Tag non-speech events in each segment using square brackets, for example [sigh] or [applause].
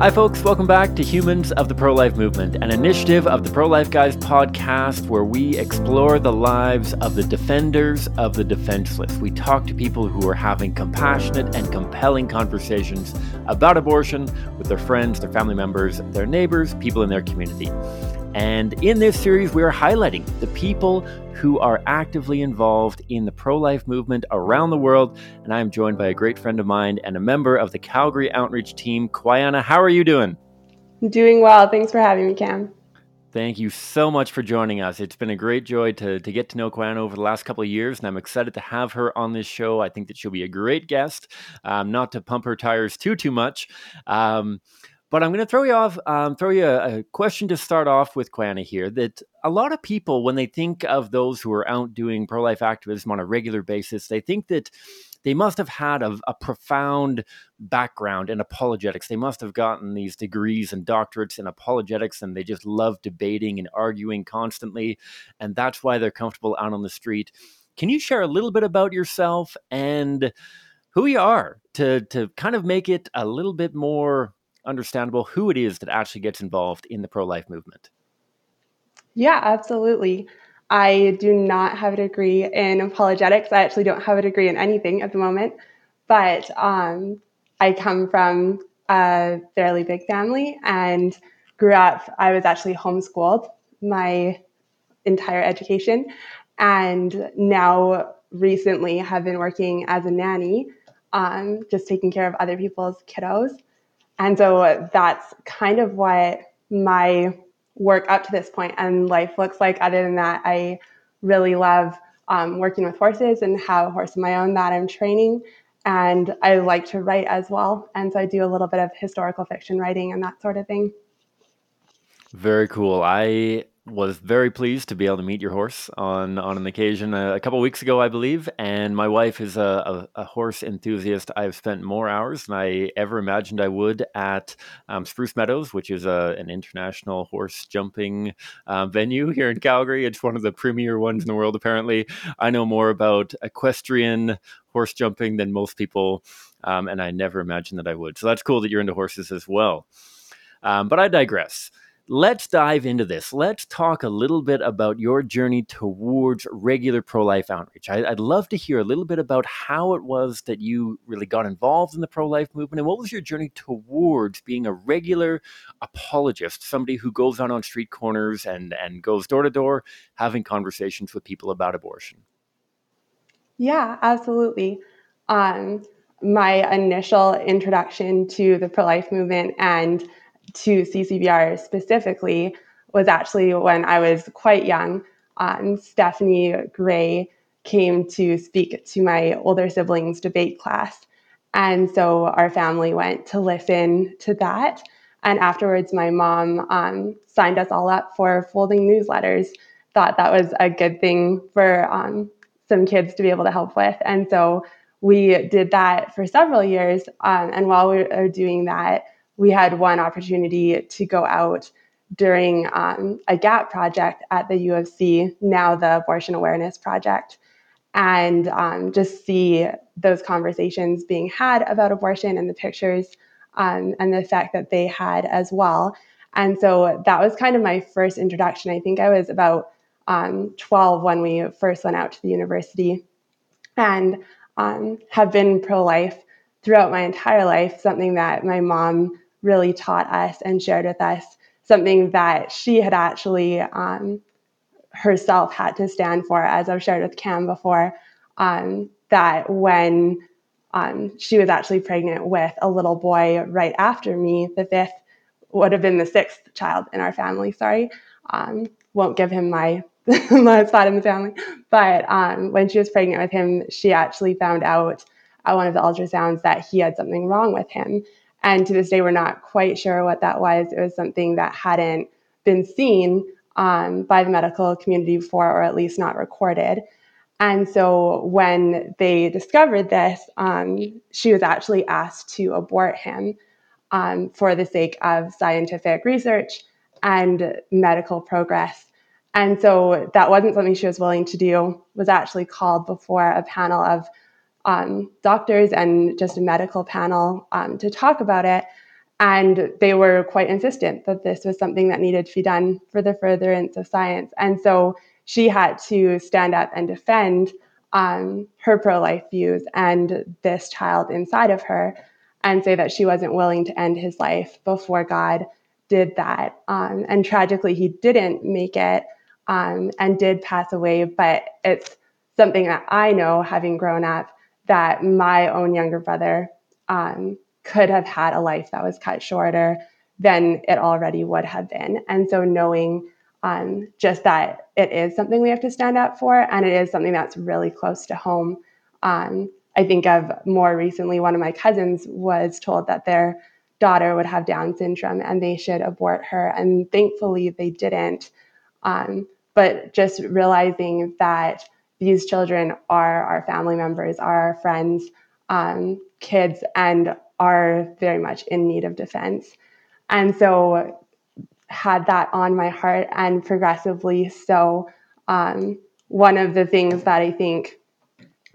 Hi, folks. Welcome back to Humans of the Pro Life Movement, an initiative of the Pro Life Guys podcast where we explore the lives of the defenders of the defenseless. We talk to people who are having compassionate and compelling conversations about abortion with their friends, their family members, their neighbors, people in their community. And in this series, we are highlighting the people who are actively involved in the pro life movement around the world. And I am joined by a great friend of mine and a member of the Calgary Outreach Team. Quiana, how are you doing? Doing well. Thanks for having me, Cam. Thank you so much for joining us. It's been a great joy to, to get to know Quiana over the last couple of years, and I'm excited to have her on this show. I think that she'll be a great guest, um, not to pump her tires too, too much. Um, but I'm going to throw you off, um, throw you a, a, question to start off with, Quiana, here. That a lot of people, when they think of those who are out doing pro life activism on a regular basis, they think that they must have had a, a, profound background in apologetics. They must have gotten these degrees and doctorates in apologetics, and they just love debating and arguing constantly. And that's why they're comfortable out on the street. Can you share a little bit about yourself and who you are to, to kind of make it a little bit more understandable who it is that actually gets involved in the pro life movement. Yeah, absolutely. I do not have a degree in apologetics. I actually don't have a degree in anything at the moment, but um, I come from a fairly big family and grew up. I was actually homeschooled my entire education, and now recently have been working as a nanny, um, just taking care of other people's kiddos. And so that's kind of what my work up to this point and life looks like. Other than that, I really love um, working with horses and have a horse of my own that I'm training. And I like to write as well. And so I do a little bit of historical fiction writing and that sort of thing. Very cool. I was very pleased to be able to meet your horse on on an occasion a, a couple weeks ago, I believe. And my wife is a, a, a, horse enthusiast. I've spent more hours than I ever imagined I would at um, Spruce Meadows, which is a, an international horse jumping uh, venue here in Calgary. It's one of the premier ones in the world, apparently. I know more about equestrian horse jumping than most people, um, and I never imagined that I would. So that's cool that you're into horses as well. Um, but I digress let's dive into this. Let's talk a little bit about your journey towards regular pro life outreach. I, would love to hear a little bit about how it was that you really got involved in the pro life movement and what was your journey towards being a regular apologist, somebody who goes out on street corners and, and goes door to door having conversations with people about abortion. Yeah, absolutely. Um, my initial introduction to the pro life movement and to CCBR specifically was actually when I was quite young. Um, Stephanie Gray came to speak to my older siblings' debate class. And so our family went to listen to that. And afterwards, my mom um, signed us all up for folding newsletters, thought that was a good thing for um, some kids to be able to help with. And so we did that for several years. Um, and while we were doing that, we had one opportunity to go out during um, a GAP project at the U of C, now the Abortion Awareness Project, and um, just see those conversations being had about abortion and the pictures um, and the effect that they had as well. And so that was kind of my first introduction. I think I was about um, 12 when we first went out to the university and um, have been pro life throughout my entire life, something that my mom really taught us and shared with us something that she had actually um, herself had to stand for, as I've shared with Cam before, um, that when um, she was actually pregnant with a little boy right after me, the fifth would have been the sixth child in our family, sorry. Um, won't give him my [laughs] my spot in the family. But um, when she was pregnant with him, she actually found out at one of the ultrasounds that he had something wrong with him. And to this day, we're not quite sure what that was. It was something that hadn't been seen um, by the medical community before, or at least not recorded. And so when they discovered this, um, she was actually asked to abort him um, for the sake of scientific research and medical progress. And so that wasn't something she was willing to do, was actually called before a panel of um, doctors and just a medical panel um, to talk about it. And they were quite insistent that this was something that needed to be done for the furtherance of science. And so she had to stand up and defend um, her pro life views and this child inside of her and say that she wasn't willing to end his life before God did that. Um, and tragically, he didn't make it um, and did pass away. But it's something that I know, having grown up, that my own younger brother um, could have had a life that was cut shorter than it already would have been. And so knowing um, just that it is something we have to stand up for and it is something that's really close to home. Um, I think of more recently, one of my cousins was told that their daughter would have Down syndrome and they should abort her. And thankfully, they didn't. Um, but just realizing that these children are our family members, are our friends, um, kids, and are very much in need of defense. And so, had that on my heart, and progressively so. Um, one of the things that I think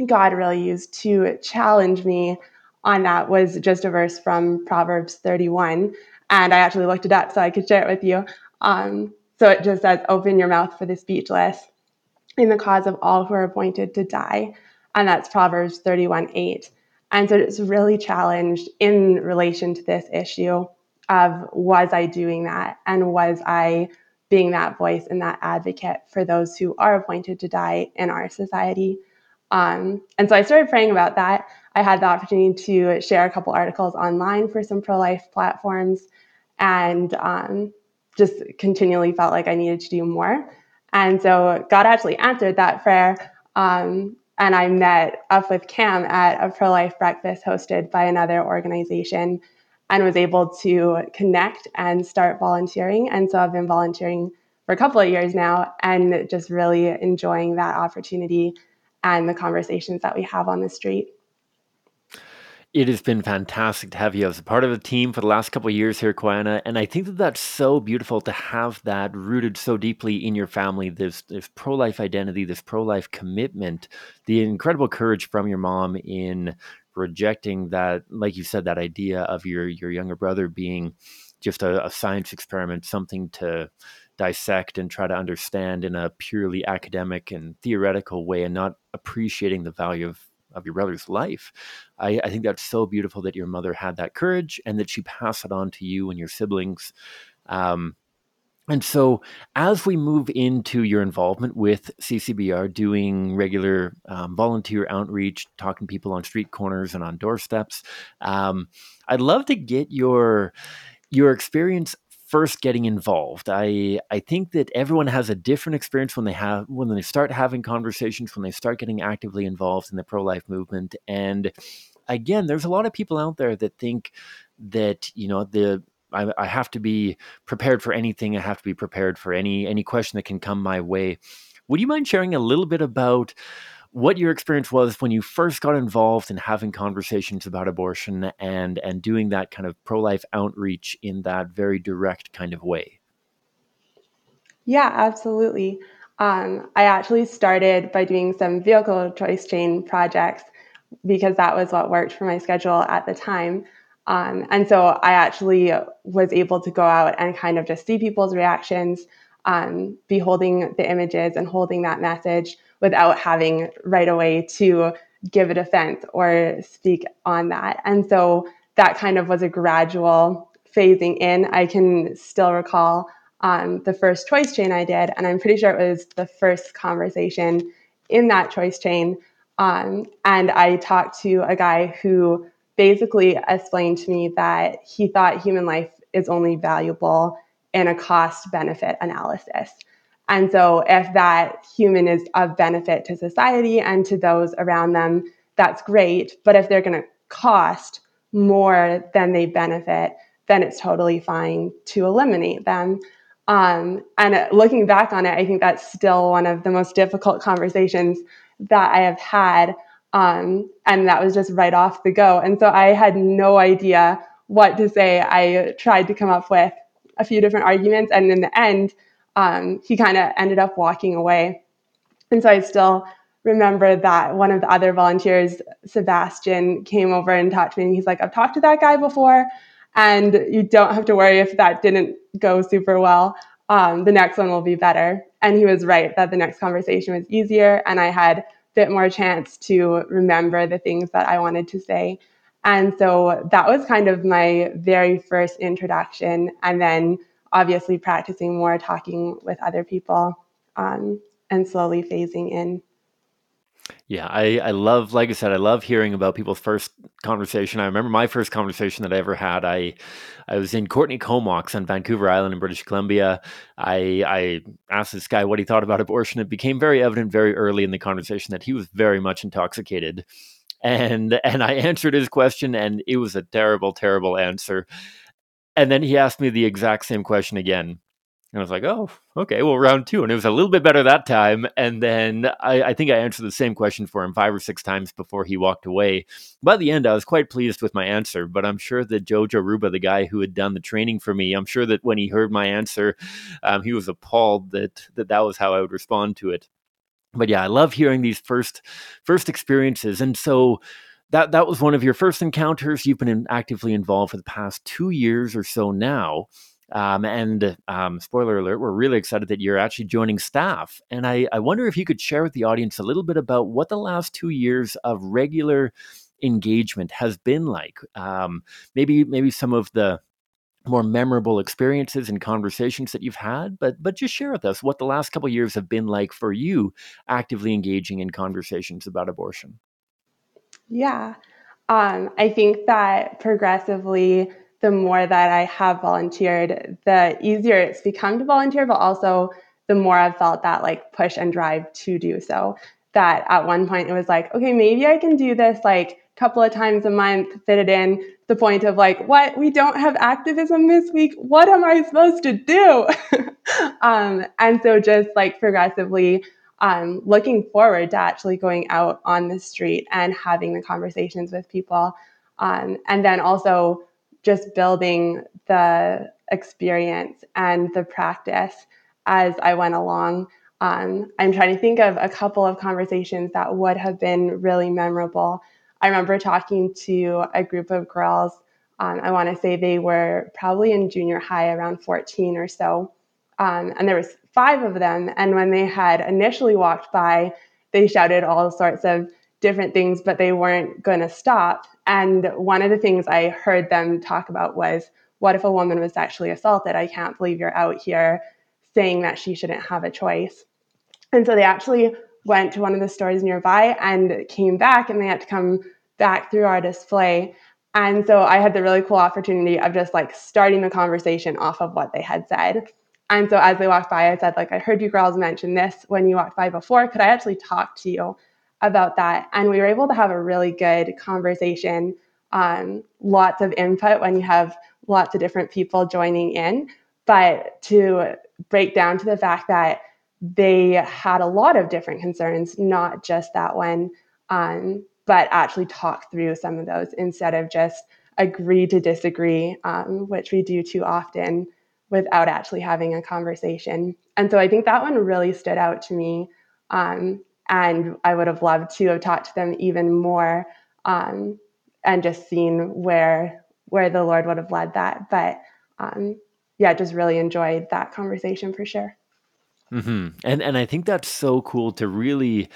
God really used to challenge me on that was just a verse from Proverbs 31. And I actually looked it up so I could share it with you. Um, so it just says, Open your mouth for the speechless in the cause of all who are appointed to die. And that's Proverbs 31 8. And so it's really challenged in relation to this issue of was I doing that? And was I being that voice and that advocate for those who are appointed to die in our society? Um, and so I started praying about that. I had the opportunity to share a couple articles online for some pro life platforms and um, just continually felt like I needed to do more. And so God actually answered that prayer. Um, and I met up with Cam at a pro life breakfast hosted by another organization and was able to connect and start volunteering. And so I've been volunteering for a couple of years now and just really enjoying that opportunity and the conversations that we have on the street. It has been fantastic to have you as a part of the team for the last couple of years here, Quiana. And I think that that's so beautiful to have that rooted so deeply in your family. This, this pro life identity, this pro life commitment, the incredible courage from your mom in rejecting that, like you said, that idea of your your younger brother being just a, a science experiment, something to dissect and try to understand in a purely academic and theoretical way, and not appreciating the value of of your brother's life. I, I think that's so beautiful that your mother had that courage and that she passed it on to you and your siblings. Um, and so, as we move into your involvement with CCBR, doing regular um, volunteer outreach, talking to people on street corners and on doorsteps, um, I'd love to get your your experience first getting involved. I I think that everyone has a different experience when they have when they start having conversations, when they start getting actively involved in the pro life movement. And again, there's a lot of people out there that think that you know the I, I have to be prepared for anything. I have to be prepared for any any question that can come my way. Would you mind sharing a little bit about? What your experience was when you first got involved in having conversations about abortion and and doing that kind of pro-life outreach in that very direct kind of way? Yeah absolutely. Um, i actually started by doing some vehicle choice chain projects because that was what worked for my schedule at the time. Um, and so i actually was able to go out and kind of just see people's reactions um, be holding the images and holding that message without having right away to give a defense or speak on that. And so that kind of was a gradual phasing in. I can still recall um, the first choice chain I did, and I'm pretty sure it was the first conversation in that choice chain. Um, and I talked to a guy who basically explained to me that he thought human life is only valuable in a cost benefit analysis. And so, if that human is of benefit to society and to those around them, that's great. But if they're going to cost more than they benefit, then it's totally fine to eliminate them. Um, and looking back on it, I think that's still one of the most difficult conversations that I have had. Um, and that was just right off the go. And so I had no idea what to say. I tried to come up with a few different arguments. And in the end, um, he kind of ended up walking away. And so I still remember that one of the other volunteers, Sebastian, came over and talked to me. And he's like, I've talked to that guy before. and you don't have to worry if that didn't go super well. Um, the next one will be better. And he was right that the next conversation was easier, and I had a bit more chance to remember the things that I wanted to say. And so that was kind of my very first introduction. And then obviously practicing more talking with other people um, and slowly phasing in. Yeah, I, I love, like I said, I love hearing about people's first conversation. I remember my first conversation that I ever had. I I was in Courtenay Comox on Vancouver Island in British Columbia. I I asked this guy what he thought about abortion. It became very evident very early in the conversation that he was very much intoxicated. And and I [laughs] answered his question and it was a terrible, terrible answer. And then he asked me the exact same question again. And I was like, oh, okay, well, round two. And it was a little bit better that time. And then I, I, think I answered the same question for him five or six times before he walked away. By the end, I was quite pleased with my answer. But I'm sure that Jojo Ruba, the guy who had done the training for me, I'm sure that when he heard my answer, um, he was appalled that, that that was how I would respond to it. But yeah, I love hearing these first first experiences. And so that that was one of your first encounters. You've been in, actively involved for the past two years or so now. Um, and um, spoiler alert, we're really excited that you're actually joining staff. And I, I wonder if you could share with the audience a little bit about what the last two years of regular engagement has been like. Um, maybe maybe some of the more memorable experiences and conversations that you've had, but but just share with us what the last couple years have been like for you actively engaging in conversations about abortion. Yeah. Um, I think that progressively the more that I have volunteered, the easier it's become to volunteer, but also the more I've felt that like push and drive to do so. That at one point it was like, okay, maybe I can do this like a couple of times a month, fit it in. The point of like, what? We don't have activism this week. What am I supposed to do? [laughs] um, and so just like progressively um, looking forward to actually going out on the street and having the conversations with people. Um, and then also just building the experience and the practice as I went along. Um, I'm trying to think of a couple of conversations that would have been really memorable. I remember talking to a group of girls. Um, I want to say they were probably in junior high, around 14 or so, um, and there was five of them. And when they had initially walked by, they shouted all sorts of different things, but they weren't going to stop. And one of the things I heard them talk about was what if a woman was sexually assaulted? I can't believe you're out here saying that she shouldn't have a choice. And so they actually went to one of the stores nearby and came back, and they had to come back through our display. And so I had the really cool opportunity of just like starting the conversation off of what they had said. And so as they walked by, I said, like, I heard you girls mention this when you walked by before. Could I actually talk to you about that? And we were able to have a really good conversation. Um, lots of input when you have lots of different people joining in, but to break down to the fact that they had a lot of different concerns, not just that one, um, but actually talk through some of those instead of just agree to disagree, um, which we do too often without actually having a conversation. And so I think that one really stood out to me. Um, and I would have loved to have talked to them even more um, and just seen where where the Lord would have led that. But um, yeah, just really enjoyed that conversation for sure. Mm-hmm. And and I think that's so cool to really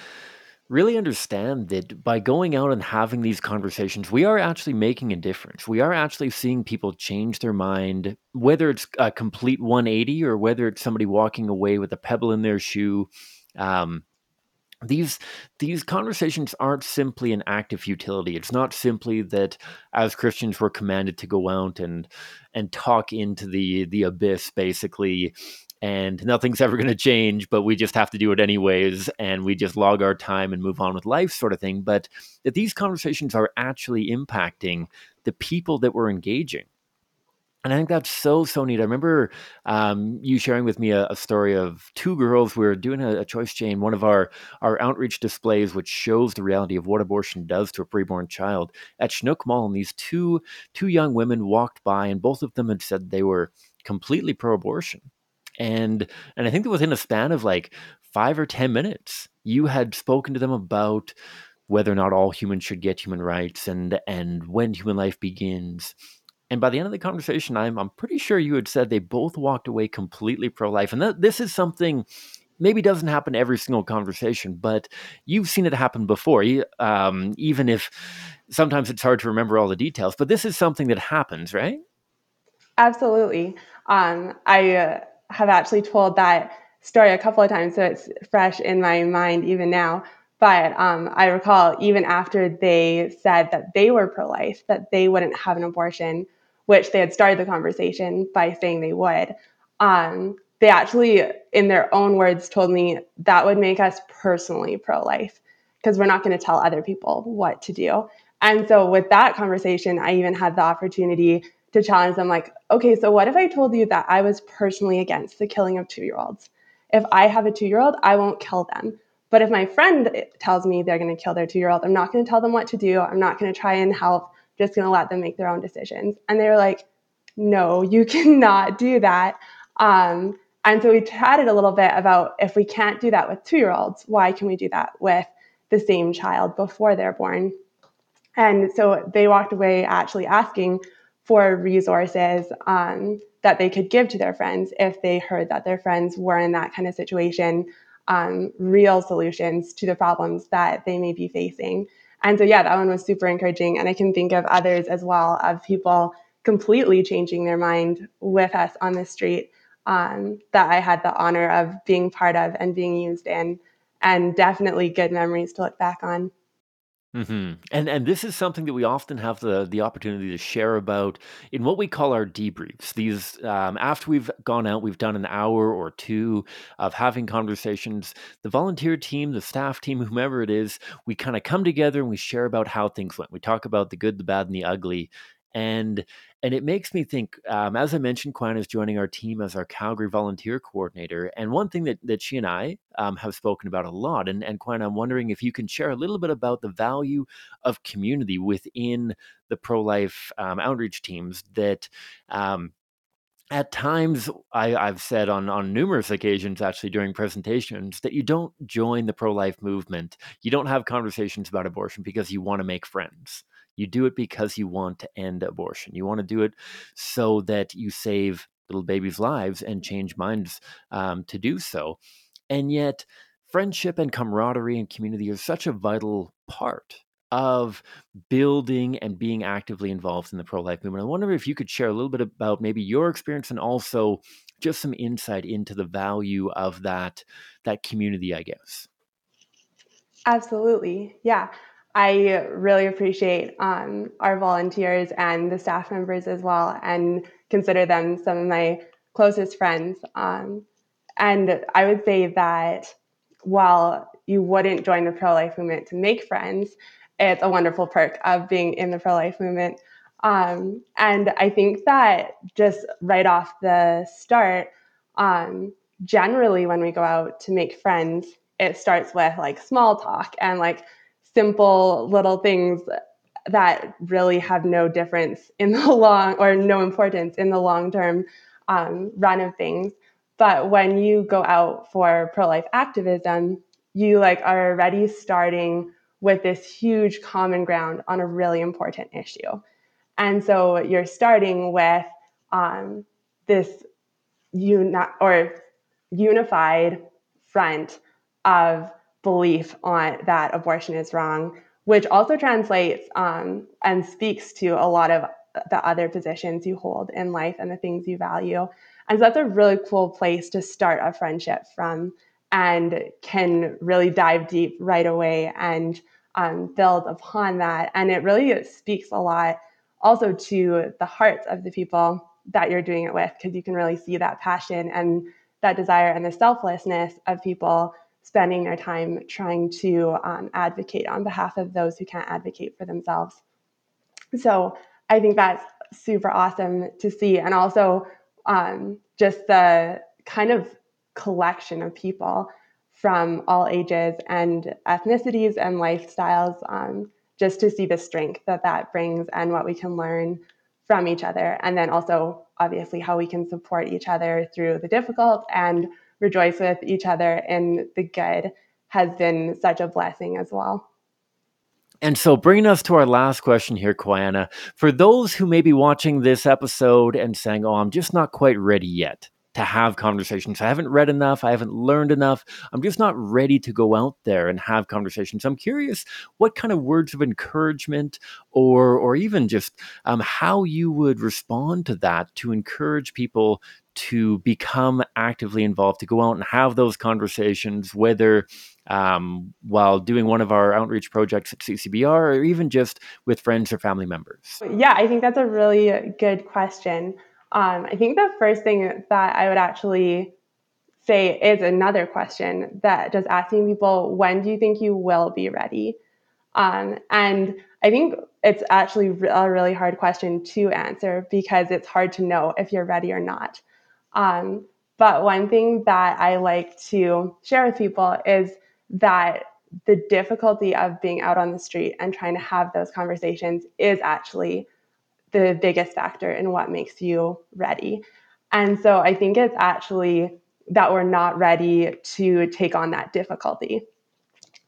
really understand that by going out and having these conversations, we are actually making a difference. We are actually seeing people change their mind, whether it's a complete 180 or whether it's somebody walking away with a pebble in their shoe. Um, these these conversations aren't simply an act of futility. It's not simply that as Christians we're commanded to go out and and talk into the the abyss, basically, and nothing's [laughs] ever going to change, but we just have to do it anyways, and we just log our time and move on with life, sort of thing. But that these conversations are actually impacting the people that we're engaging. And I think that's so, so neat. I remember um, you sharing with me a, a, story of two girls. We were doing a, a, choice chain, one of our, our outreach displays, which shows the reality of what abortion does to a preborn child at Chinook Mall. And these two, two young women walked by, and both of them had said they were completely pro abortion and and I think that within a span of like five or ten minutes, you had spoken to them about whether or not all humans should get human rights and and when human life begins And by the end of the conversation, I'm, I'm pretty sure you had said they both walked away completely pro life. And this is something maybe doesn't happen every single conversation, but you've seen it happen before, um, even if sometimes it's hard to remember all the details. But this is something that happens, right? Absolutely. Um, I uh, have actually told that story a couple of times, so it's fresh in my mind even now. But um, I recall even after they said that they were pro life, that they wouldn't have an abortion, which they had started the conversation by saying they would. Um, they actually, in their own words, told me that would make us personally pro life because we're not going to tell other people what to do. And so, with that conversation, I even had the opportunity to challenge them like, okay, so what if I told you that I was personally against the killing of two year olds? If I have a two year old, I won't kill them. But if my friend tells me they're going to kill their two year old, I'm not going to tell them what to do. I'm not going to try and help, just going to let them make their own decisions. And they were like, no, you [laughs] cannot do that. Um, and so we chatted a little bit about if we can't do that with two year olds, why can we do that with the same child before they're born? And so they walked away actually asking for resources um, that they could give to their friends if they heard that their friends were in that kind of situation, um, real solutions to the problems that they may be facing. And so, yeah, that one was super encouraging. And I can think of others as well of people completely changing their mind with us on the street um, that I had the honor of being part of and being used in, and definitely good memories to look back on. Mm-hmm. And and this is something that we often have the the opportunity to share about in what we call our debriefs. These um, after we've gone out, we've done an hour or two of having conversations. The volunteer team, the staff team, whomever it is, we kind of come together and we share about how things went. We talk about the good, the bad, and the ugly, and and it makes me think, um, as I mentioned, Quan is joining our team as our Calgary volunteer coordinator. And one thing that, that she and I um, have spoken about a lot, and, and Quan, I'm wondering if you can share a little bit about the value of community within the pro life um, outreach teams that. Um, at times, I, I've said on, on numerous occasions, actually during presentations, that you don't join the pro life movement. You don't have conversations about abortion because you want to make friends you do it because you want to end abortion. You want to do it so that you save little babies' lives and change minds um, to do so. And yet, friendship and camaraderie and community are such a vital part of building and being actively involved in the pro life movement. I wonder if you could share a little bit about maybe your experience and also just some insight into the value of that that community, I guess. Absolutely. Yeah. I really appreciate um, our volunteers and the staff members as well, and consider them some of my closest friends. Um, and I would say that while you wouldn't join the pro life movement to make friends, it's a wonderful perk of being in the pro life movement. Um, and I think that just right off the start, um, generally when we go out to make friends, it starts with like small talk and like simple little things that really have no difference in the [laughs] long or no importance in the long term um, run of things. But when you go out for pro life activism, you like are already starting with this huge common ground on a really important issue. And so you're starting with um, this uni- or unified front of belief on that abortion is wrong, which also translates um, and speaks to a lot of the other positions you hold in life and the things you value. And so that's a really cool place to start a friendship from and can really dive deep right away and um, build upon that. And it really speaks a lot also to the hearts of the people that you're doing it with because you can really see that passion and that desire and the selflessness of people spending their time trying to um, advocate on behalf of those who can't advocate for themselves. So I think that's super awesome to see. And also um, just the kind of collection of people from all ages and ethnicities and lifestyles, um, just to see the strength that that brings and what we can learn from each other. And then also, obviously, how we can support each other through the difficult and rejoice with each other in the good has been such a blessing as well. And so, bringing us to our last question here, Quiana, for those who may be watching this episode and saying, Oh, I'm just not quite ready yet to have conversations. I haven't read enough. I haven't learned enough. I'm just not ready to go out there and have conversations. I'm curious what kind of words of encouragement or, or even just um, how you would respond to that to encourage people to become actively involved, to go out and have those conversations, whether um, while doing one of our outreach projects at CCBR or even just with friends or family members? Yeah, I think that's a really good question. Um, I think the first thing that I would actually say is another question that just asking people, when do you think you will be ready? Um, and I think it's actually a really hard question to answer because it's hard to know if you're ready or not. Um, but one thing that I like to share with people is that the difficulty of being out on the street and trying to have those conversations is actually the biggest factor in what makes you ready. And so I think it's actually that we're not ready to take on that difficulty.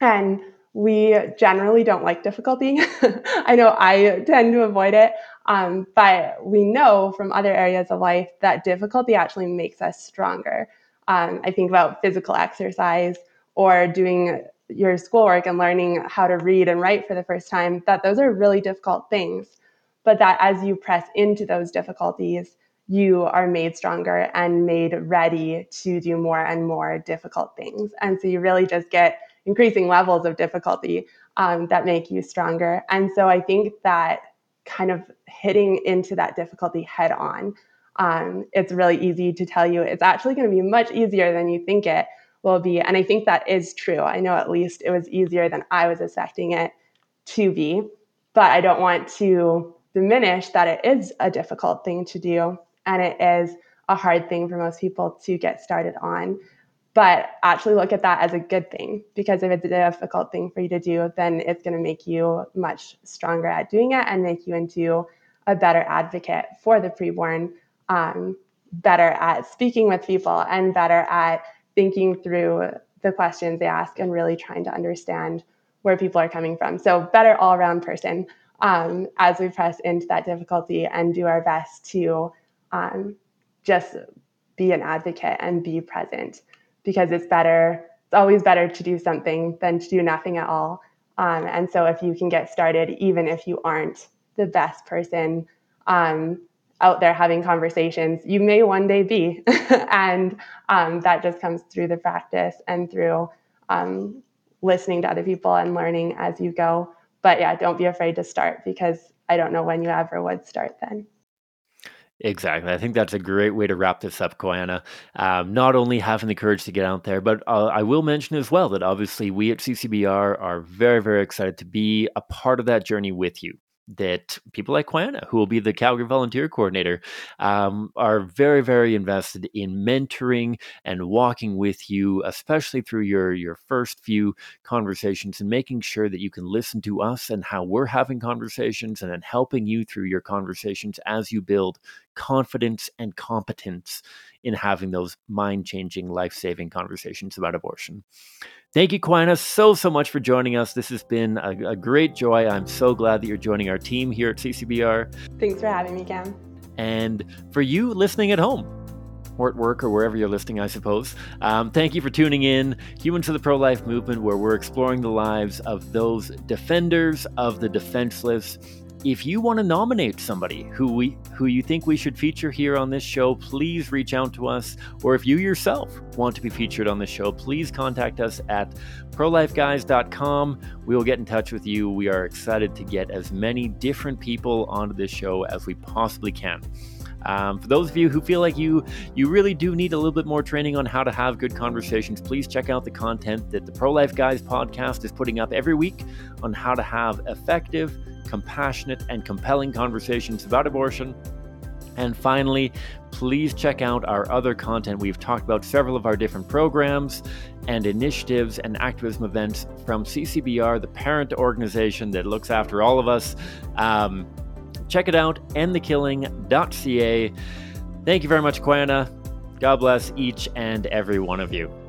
And we generally don't like difficulty. [laughs] I know I tend to avoid it, um, but we know from other areas of life that difficulty actually makes us stronger. Um, I think about physical exercise or doing your schoolwork and learning how to read and write for the first time, that those are really difficult things. But that as you press into those difficulties, you are made stronger and made ready to do more and more difficult things. And so you really just get increasing levels of difficulty um, that make you stronger. And so I think that kind of hitting into that difficulty head on, um, it's really easy to tell you it's actually going to be much easier than you think it will be. And I think that is true. I know at least it was easier than I was expecting it to be. But I don't want to diminish that it is a difficult thing to do and it is a hard thing for most people to get started on. But actually look at that as a good thing because if it's a difficult thing for you to do, then it's going to make you much stronger at doing it and make you into a better advocate for the preborn, um, better at speaking with people, and better at thinking through the questions they ask and really trying to understand where people are coming from. So, better all around person um, as we press into that difficulty and do our best to um, just be an advocate and be present because it's better, it's always better to do something than to do nothing at all. Um, and so, if you can get started, even if you aren't the best person, um, out there having conversations, you may one day be. [laughs] and um, that just comes through the practice and through um, listening to other people and learning as you go. But yeah, don't be afraid to start because I don't know when you ever would start then. Exactly. I think that's a great way to wrap this up, Quiana. Um, not only having the courage to get out there, but uh, I will mention as well that obviously we at CCBR are very, very excited to be a part of that journey with you that people like Quiana, who will be the Calgary Volunteer Coordinator, um, are very, very invested in mentoring and walking with you, especially through your your first few conversations, and making sure that you can listen to us and how we're having conversations, and then helping you through your conversations as you build confidence and competence in having those mind changing, life saving conversations about abortion. Thank you, Quiana, so, so much for joining us. This has been a, a, great joy. I'm so glad that you're joining our team here at CCBR. Thanks for having me, Cam. And for you listening at home, or at work, or wherever you're listening, I suppose, um, thank you for tuning in. Humans of the Pro Life Movement, where we're exploring the lives of those defenders of the defenseless if you want to nominate somebody who we who you think we should feature here on this show, please reach out to us. Or if you yourself want to be featured on the show, please contact us at prolifeguys.com. We will get in touch with you. We are excited to get as many different people onto this show as we possibly can. Um, for those of you who feel like you you really do need a little bit more training on how to have good conversations, please check out the content that the Pro Life Guys podcast is putting up every week on how to have effective, compassionate, and compelling conversations about abortion. And finally, please check out our other content. We've talked about several of our different programs and initiatives and activism events from CCBR, the parent organization that looks after all of us. Um, Check it out, endthekilling.ca. Thank you very much, Quiana. God bless each and every one of you.